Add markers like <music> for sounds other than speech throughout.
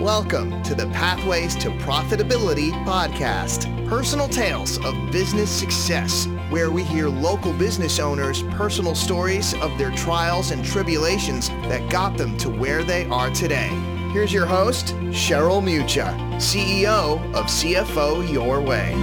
Welcome to the Pathways to Profitability podcast, personal tales of business success, where we hear local business owners' personal stories of their trials and tribulations that got them to where they are today. Here's your host, Cheryl Mucha, CEO of CFO Your Way.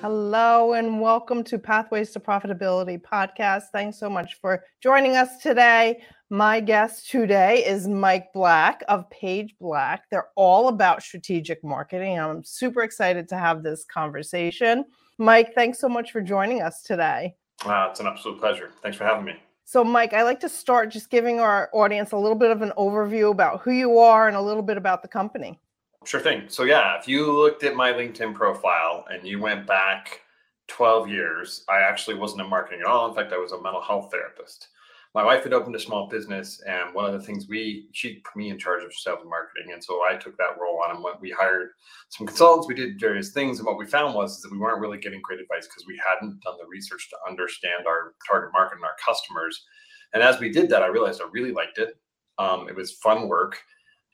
Hello and welcome to Pathways to Profitability podcast. Thanks so much for joining us today. My guest today is Mike Black of Paige Black. They're all about strategic marketing. I'm super excited to have this conversation. Mike, thanks so much for joining us today. Uh, it's an absolute pleasure. Thanks for having me. So, Mike, I like to start just giving our audience a little bit of an overview about who you are and a little bit about the company. Sure thing. So, yeah, if you looked at my LinkedIn profile and you went back 12 years, I actually wasn't in marketing at all. In fact, I was a mental health therapist my wife had opened a small business and one of the things we she put me in charge of sales and marketing and so i took that role on and when we hired some consultants we did various things and what we found was that we weren't really getting great advice because we hadn't done the research to understand our target market and our customers. And as we did that i realized i really liked it. Um, it was fun work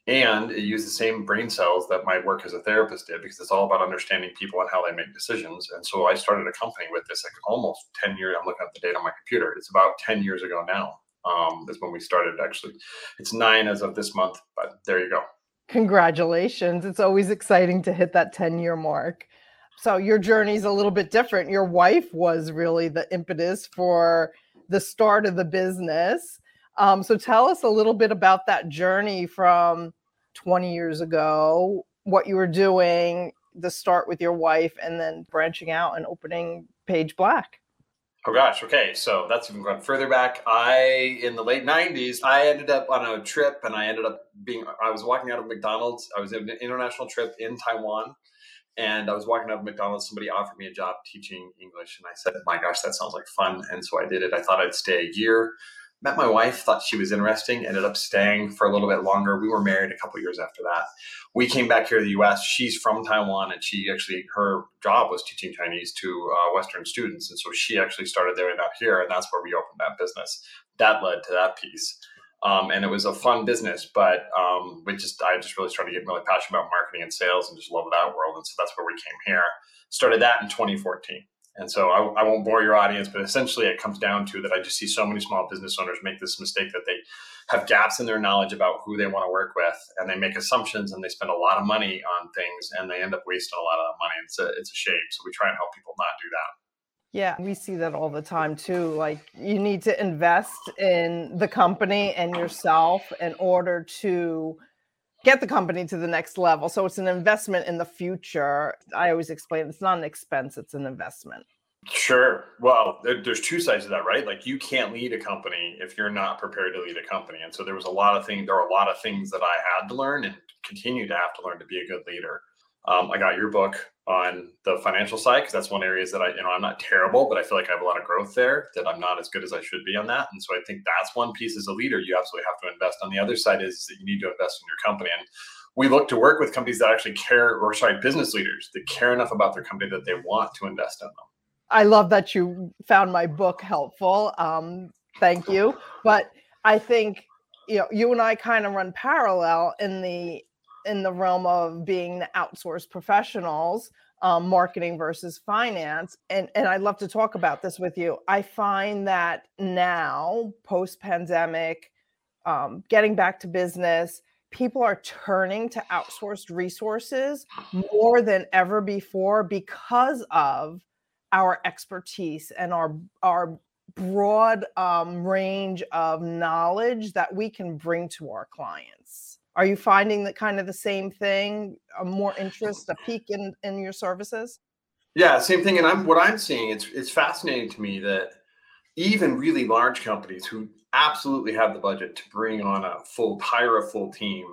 and it used the same brain cells that my work as a therapist did because it's all about understanding people and how they make decisions. And so i started a company with this like almost 10 years i'm looking at the date on my computer it's about 10 years ago now um, is when we started actually. It's nine as of this month but there you go. Congratulations. It's always exciting to hit that 10 year mark. So your journey is a little bit different. Your wife was really the impetus for the start of the business um, so tell us a little bit about that journey from 20 years ago, what you were doing, the start with your wife, and then branching out and opening Paige Black. Oh gosh, okay. So that's even going further back. I in the late '90s, I ended up on a trip, and I ended up being. I was walking out of McDonald's. I was in an international trip in Taiwan, and I was walking out of McDonald's. Somebody offered me a job teaching English, and I said, "My gosh, that sounds like fun!" And so I did it. I thought I'd stay a year met my wife, thought she was interesting, ended up staying for a little bit longer. We were married a couple years after that. We came back here to the US. She's from Taiwan and she actually, her job was teaching Chinese to uh, Western students. And so she actually started there and out here. And that's where we opened that business. That led to that piece. Um, and it was a fun business, but um, we just I just really started getting really passionate about marketing and sales and just love that world. And so that's where we came here. Started that in 2014. And so I, I, won't bore your audience, but essentially it comes down to that I just see so many small business owners make this mistake that they have gaps in their knowledge about who they want to work with, and they make assumptions and they spend a lot of money on things, and they end up wasting a lot of money. It's a it's a shame. So we try and help people not do that. Yeah, we see that all the time too. Like you need to invest in the company and yourself in order to get the company to the next level. So it's an investment in the future. I always explain it's not an expense, it's an investment. Sure. Well, there's two sides of that, right? Like you can't lead a company if you're not prepared to lead a company. And so there was a lot of things, there are a lot of things that I had to learn and continue to have to learn to be a good leader. Um, I got your book on the financial side because that's one area that I, you know, I'm not terrible, but I feel like I have a lot of growth there that I'm not as good as I should be on that. And so I think that's one piece as a leader you absolutely have to invest. On the other side is that you need to invest in your company. And we look to work with companies that actually care, or sorry, business leaders that care enough about their company that they want to invest in them. I love that you found my book helpful. Um, thank you. But I think you know you and I kind of run parallel in the in the realm of being the outsourced professionals um, marketing versus finance and and i'd love to talk about this with you. I find that now post pandemic um, getting back to business people are turning to outsourced resources more than ever before because of our expertise and our our broad um, range of knowledge that we can bring to our clients are you finding that kind of the same thing? A more interest, a peak in in your services? Yeah, same thing. And I'm what I'm seeing. It's it's fascinating to me that even really large companies who absolutely have the budget to bring on a full hire a full team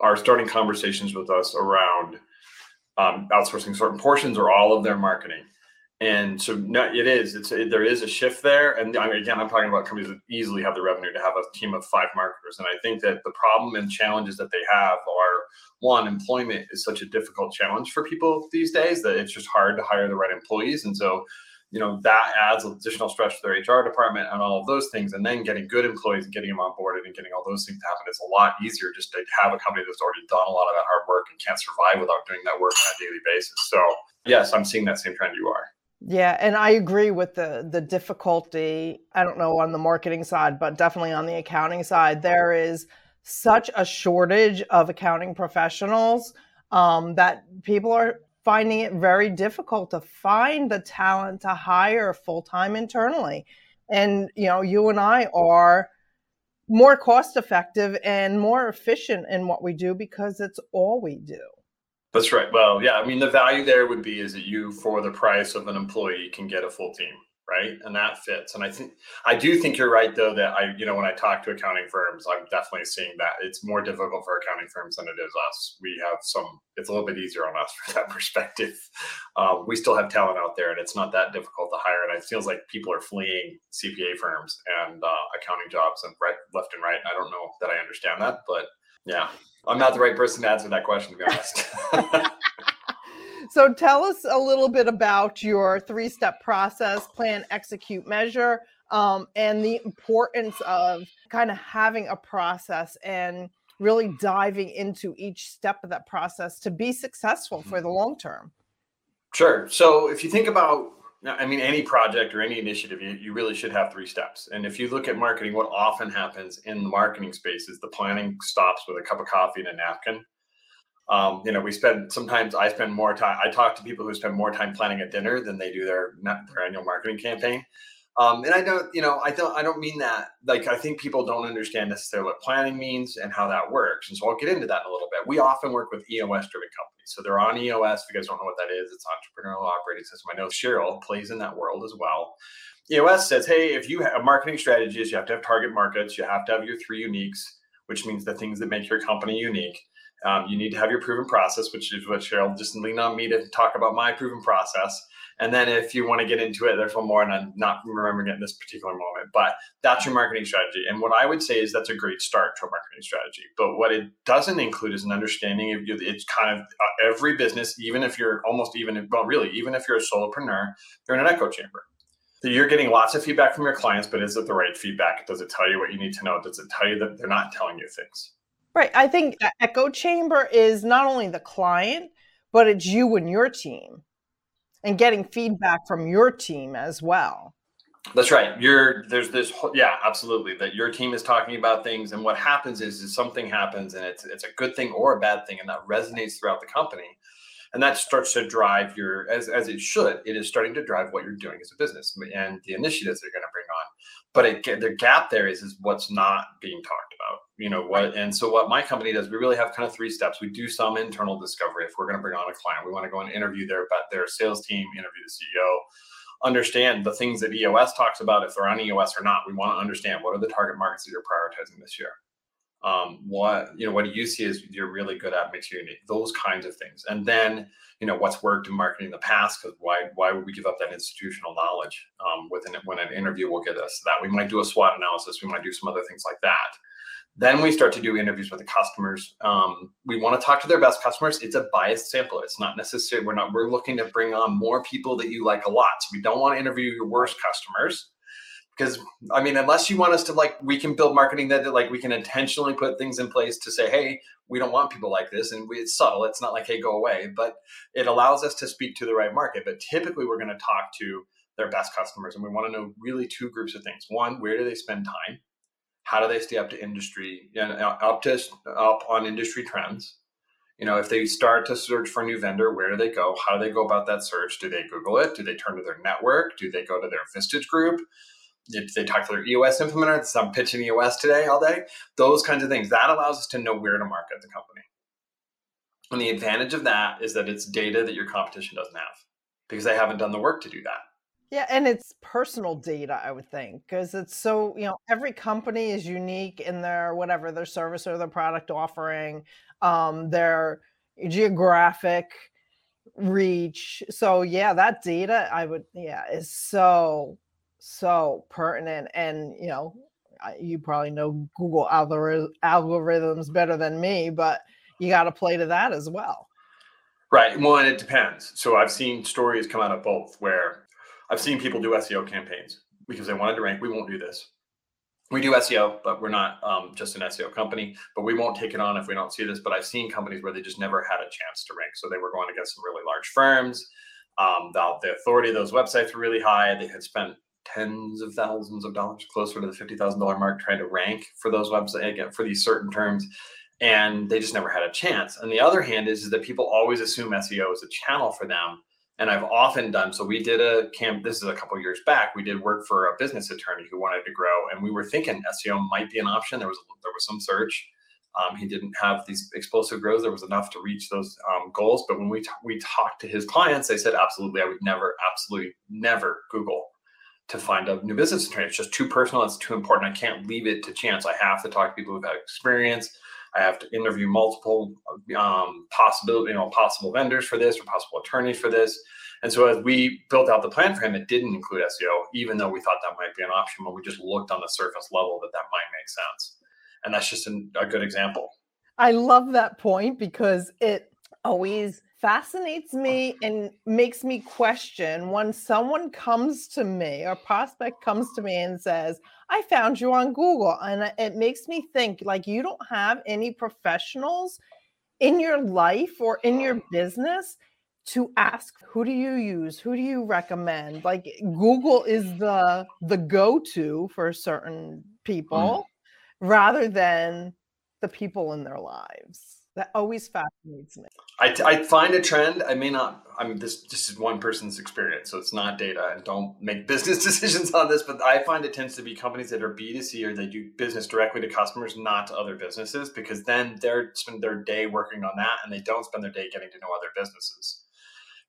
are starting conversations with us around um, outsourcing certain portions or all of their marketing and so no, it is. It's it, there is a shift there, and I mean, again, I'm talking about companies that easily have the revenue to have a team of five marketers. And I think that the problem and challenges that they have are one, employment is such a difficult challenge for people these days that it's just hard to hire the right employees. And so you know that adds additional stress to their hr department and all of those things and then getting good employees and getting them onboarded and getting all those things to happen is a lot easier just to have a company that's already done a lot of that hard work and can't survive without doing that work on a daily basis so yes i'm seeing that same trend you are yeah, and I agree with the the difficulty. I don't know on the marketing side, but definitely on the accounting side, there is such a shortage of accounting professionals um, that people are finding it very difficult to find the talent to hire full time internally. And, you know, you and I are more cost effective and more efficient in what we do because it's all we do. That's right. Well, yeah, I mean, the value there would be is that you, for the price of an employee, can get a full team right? And that fits. And i think i do think you're right though that i you know when i talk to accounting firms i'm definitely seeing that it's more difficult for accounting firms than it is us. We have some it's a little bit easier on us <laughs> from that perspective. Um, we still have talent out there and it's not that difficult to hire. And it feels like people are fleeing cpa firms and uh, accounting jobs and right left and right. I don't know that i understand that but yeah i'm not the right person to answer that question to be honest <laughs> So tell us a little bit about your three step process plan, execute, measure, um, and the importance of kind of having a process and really diving into each step of that process to be successful for the long term. Sure. So if you think about I mean, any project or any initiative, you, you really should have three steps. And if you look at marketing, what often happens in the marketing space is the planning stops with a cup of coffee and a napkin um, you know, we spend sometimes I spend more time. I talk to people who spend more time planning a dinner than they do their their annual marketing campaign. Um, and I don't, you know, I don't, I don't mean that. Like, I think people don't understand necessarily what planning means and how that works. And so I'll get into that in a little bit. We often work with EOS-driven companies, so they're on EOS. If you guys don't know what that is, it's entrepreneurial operating system. I know Cheryl plays in that world as well. EOS says, hey, if you have marketing strategies, you have to have target markets, you have to have your three uniques, which means the things that make your company unique um, you need to have your proven process, which is what Cheryl just leaned on me to talk about my proven process. And then if you want to get into it, there's one more, and I'm not remembering it in this particular moment, but that's your marketing strategy. And what I would say is that's a great start to a marketing strategy. But what it doesn't include is an understanding of it's kind of uh, every business, even if you're almost even, well, really, even if you're a solopreneur, you're in an echo chamber. So you're getting lots of feedback from your clients, but is it the right feedback? Does it tell you what you need to know? Does it tell you that they're not telling you things? Right. I think echo chamber is not only the client, but it's you and your team and getting feedback from your team as well. That's right. You're there's this yeah, absolutely. That your team is talking about things and what happens is, is something happens and it's it's a good thing or a bad thing and that resonates throughout the company and that starts to drive your as as it should it is starting to drive what you're doing as a business and the initiatives they're going to bring but it, the gap there is is what's not being talked about you know what and so what my company does we really have kind of three steps. We do some internal discovery if we're going to bring on a client. We want to go and interview their their sales team interview the ceo understand the things that eos talks about if they're on eos or not. We want to understand what are the target markets that you're prioritizing this year um, what you know what do you see as you're really good at unique those kinds of things. And then you know what's worked in marketing in the past because why why would we give up that institutional knowledge um, within when an interview will get us that? We might do a swot analysis we might do some other things like that. Then we start to do interviews with the customers um, we want to talk to their best customers. It's a biased sample. It's not necessary we're not we're looking to bring on more people that you like a lot. So we don't want to interview your worst customers because I mean, unless you want us to like, we can build marketing that like we can intentionally put things in place to say, hey, we don't want people like this, and we, it's subtle. It's not like, hey, go away, but it allows us to speak to the right market. But typically, we're going to talk to their best customers, and we want to know really two groups of things. One, where do they spend time? How do they stay up to industry and up to up on industry trends? You know, if they start to search for a new vendor, where do they go? How do they go about that search? Do they Google it? Do they turn to their network? Do they go to their Vistage group? If they talk to their EOS implementer, so I'm pitching EOS today all day, those kinds of things. That allows us to know where to market the company. And the advantage of that is that it's data that your competition doesn't have because they haven't done the work to do that. Yeah, and it's personal data, I would think, because it's so, you know, every company is unique in their whatever their service or their product offering, um, their geographic reach. So yeah, that data I would yeah is so so pertinent and you know you probably know google algorithms better than me but you got to play to that as well right well and it depends so i've seen stories come out of both where I've seen people do SEO campaigns because they wanted to rank. We won't do this. We do SEO, but we're not um, just an SEO company. But we won't take it on if we don't see this. But I've seen companies where they just never had a chance to rank. So they were going against some really large firms. Um, the, the authority of those websites were really high. They had spent tens of thousands of dollars, closer to the fifty thousand dollar mark, trying to rank for those websites again for these certain terms, and they just never had a chance. And the other hand is, is that people always assume SEO is a channel for them, and I've often done so. We did a camp. This is a couple years back. We did work for a business attorney who wanted to grow, and we were thinking SEO might be an option. There was there was some search. Um, he didn't have these explosive growth. There was enough to reach those um, goals. But when we t- we talked to his clients, they said absolutely, I would never, absolutely never Google to find a new business attorney. It's just too personal. It's too important. I can't leave it to chance. I have to talk to people who've had experience. I have to interview multiple um, possible, you know, possible vendors for this or possible attorneys for this. And so as we built out the plan for him, it didn't include SEO, even though we thought that might be an option when we just looked on the surface level that that might make sense. And that's just an, a good example. I love that point because it always fascinates me and makes me question when someone comes to me or prospect comes to me and says i found you on google and it makes me think like you don't have any professionals in your life or in your business to ask who do you use? Who do you recommend? Like google is the the go-to for certain people mm. rather than the people in their lives that always fascinates me I, I find a trend i may not i mean this this is one person's experience so it's not data and don't make <laughs> business decisions on this but i find it tends to be companies that are b2c or they do business directly to customers not to other businesses because then they're spend their day working on that and they don't spend their day getting to know other businesses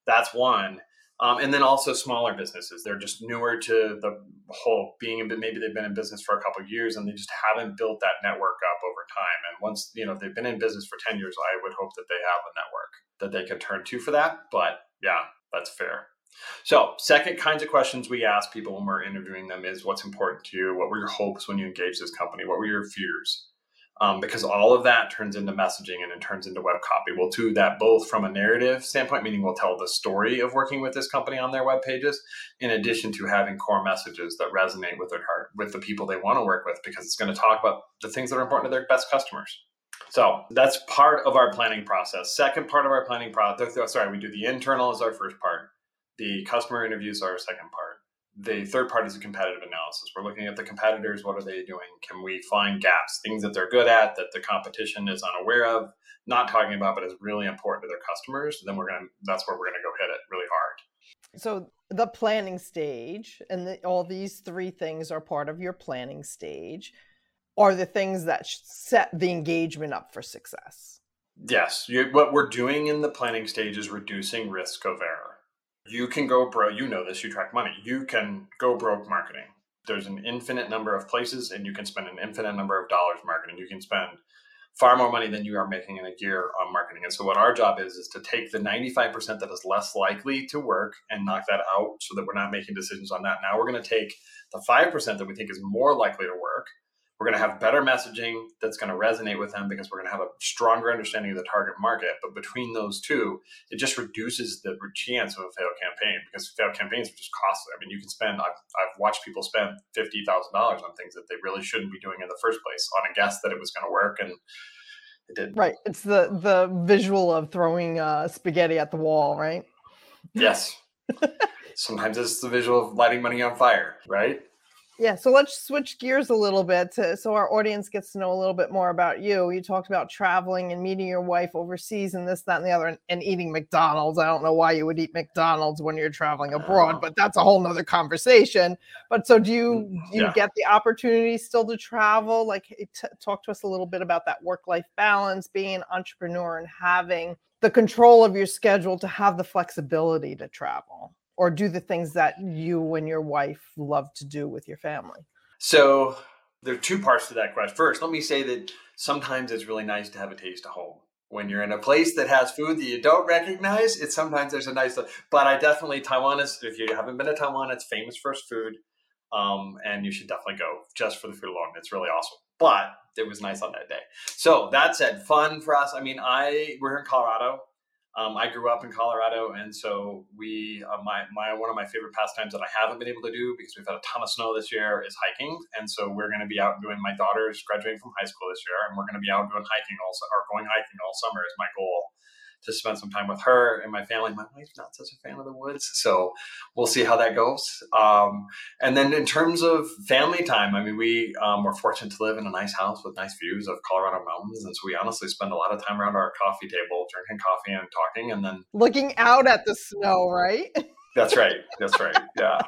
that's one. Um, and then also smaller businesses. They're just newer to the whole being, but maybe they've been in business for a couple of years and they just haven't built that network up over time. And once, you know, if they've been in business for 10 years, I would hope that they have a network that they can turn to for that. But yeah, that's fair. So, second kinds of questions we ask people when we're interviewing them is what's important to you? What were your hopes when you engaged this company? What were your fears? Um, because all of that turns into messaging and it turns into web copy. We'll do that both from a narrative standpoint, meaning we'll tell the story of working with this company on their web pages, in addition to having core messages that resonate with their heart, with the people they want to work with, because it's going to talk about the things that are important to their best customers. So that's part of our planning process. Second part of our planning process, sorry, we do the internal as our first part. The customer interviews are our second part the third part is a competitive analysis. We're looking at the competitors. What are they doing? Can we find gaps, things that they're good at that the competition is unaware of, not talking about, but is really important to their customers? Then we're gonna. That's where we're gonna go hit it really hard. So the planning stage, and the, all these three things are part of your planning stage, are the things that set the engagement up for success. Yes, you, what we're doing in the planning stage is reducing risk of error you can go broke. You know this. You track money. You can go broke marketing. There's an infinite number of places, and you can spend an infinite number of dollars marketing. You can spend far more money than you are making in a year on marketing. And so, what our job is is to take the 95% that is less likely to work and knock that out, so that we're not making decisions on that. Now we're going to take the 5% that we think is more likely to work we're going to have better messaging that's going to resonate with them because we're going to have a stronger understanding of the target market. But between those two, it just reduces the chance of a failed campaign because failed campaigns are just costly. I mean, you can spend, I've, I've watched people spend $50,000 on things that they really shouldn't be doing in the first place on a guess that it was going to work. And it didn't. Right. It's the, the visual of throwing uh, spaghetti at the wall, right? Yes. <laughs> Sometimes it's the visual of lighting money on fire, right? Yeah, so let's switch gears a little bit to, so our audience gets to know a little bit more about you. You talked about traveling and meeting your wife overseas and this, that, and the other, and, and eating McDonald's. I don't know why you would eat McDonald's when you're traveling abroad, but that's a whole nother conversation. But so do you mm, do you yeah. get the opportunity still to travel? Like t- talk to us a little bit about that work-life balance, being an entrepreneur and having the control of your schedule to have the flexibility to travel or do the things that you and your wife love to do with your family? So there are two parts to that question. First, let me say that sometimes it's really nice to have a taste of home. When you're in a place that has food that you don't recognize, it's sometimes there's a nice. But I definitely Taiwan is. If you haven't been to Taiwan, it's famous for its food, um, and you should definitely go just for the food alone. It's really awesome. But it was nice on that day. So that said, fun for us. I mean, I we're here in Colorado. Um, I grew up in Colorado, and so we uh, my my one of my favorite pastimes that I haven't been able to do because we've had a ton of snow this year is hiking, and so we're going to be out doing. My daughter's graduating from high school this year, and we're going to be out doing hiking also or going hiking all summer is my goal to spend some time with her and my family. My wife's not such a fan of the woods, so we'll see how that goes. Um, and then in terms of family time, I mean, we um, we're fortunate to live in a nice house with nice views of Colorado mountains, and so we honestly spend a lot of time around our coffee table, drinking coffee and talking, and then looking out at the snow, right? <laughs> That's right. That's right. Yeah.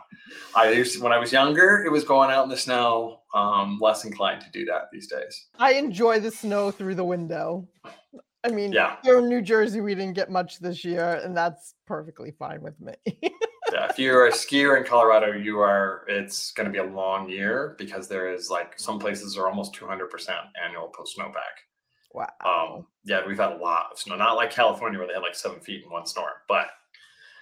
I used when I was younger, it was going out in the snow. Um, less inclined to do that these days. I enjoy the snow through the window. I mean, Yeah. here in New Jersey, we didn't get much this year, and that's perfectly fine with me. <laughs> yeah, if you're a skier in Colorado, you are. It's going to be a long year because there is like some places are almost 200 percent annual post snowpack. wow. Um, yeah, we've had a lot of snow. Not like California where they had like seven feet in one storm, but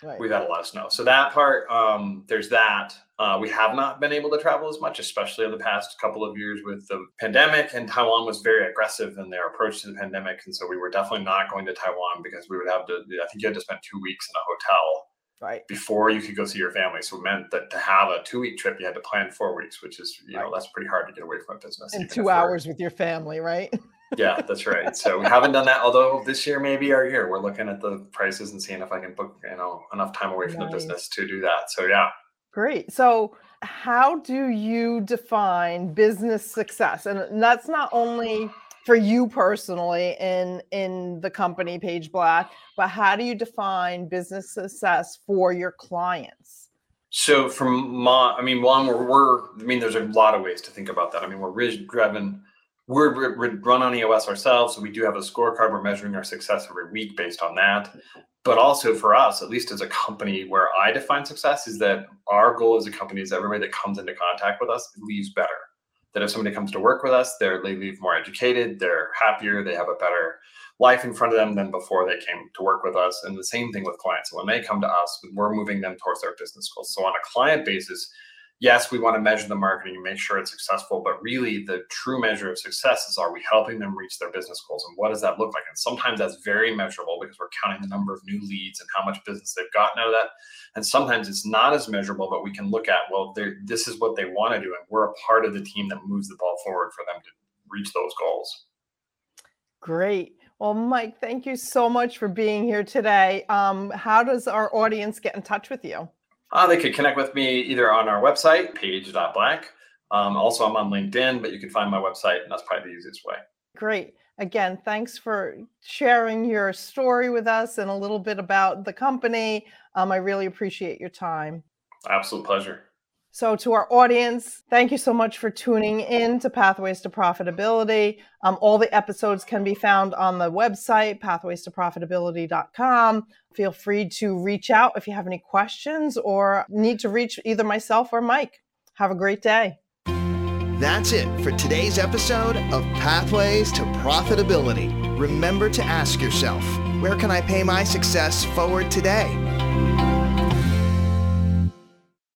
Right. we've had a lot of snow. So that part, um, there's that. Uh, we have not been able to travel as much, especially in the past couple of years with the pandemic. And Taiwan was very aggressive in their approach to the pandemic, and so we were definitely not going to Taiwan because we would have to. I think you had to spend two weeks in a hotel right. before you could go see your family. So it meant that to have a two week trip, you had to plan four weeks, which is you know, that's pretty hard to get away from a business. In even two hours with your family, right? <laughs> yeah, that's right. So we haven't done that. Although this year may be our year. We're looking at the prices and seeing if I can book, you know, enough time away from Nice. the business to do that. So yeah. Great. So, how do you define business success? And that's not only for you personally in in the company Paige Black, but how do you define business success for your clients? So from my, I mean, one, we're, we're, I mean, there's a lot of ways to think about that. I mean, we're driven. We're, we're run on EOS ourselves, so we do have a scorecard. We're measuring our success every week based on that. But also for us, at least as a company, where I define success is that our goal as a company is everybody that comes into contact with us leaves better. That if somebody comes to work with us, they're, they leave more educated, they're happier, they have a better life in front of them than before they came to work with us. And the same thing with clients. When they come to us, we're moving them towards their business goals. So on a client basis, yes, we want to measure the marketing and make sure it's successful, but really the true measure of success is are we helping them reach their business goals? And what does that look like? And sometimes that's very measurable because we're counting the number of new leads and how much business they've gotten out of that. And sometimes it's not as measurable, but we can look at, well, this is what they want to do. And we're a part of the team that moves the ball forward for them to reach those goals. Great. Well, Mike, thank you so much for being here today. Um, how does our audience get in touch with you? Uh, they could connect with me either on our website, paige.black. Um, also, I'm on LinkedIn, but you can find my website, and that's probably the easiest way. Great. Again, thanks for sharing your story with us and a little bit about the company. Um, I really appreciate your time. Absolute pleasure. So, to our audience, thank you so much for tuning in to Pathways to Profitability. Um, all the episodes can be found on the website, pathwaystoprofitability.com. Feel free to reach out if you have any questions or need to reach either myself or Mike. Have a great day. That's it for today's episode of Pathways to Profitability. Remember to ask yourself, where can I pay my success forward today?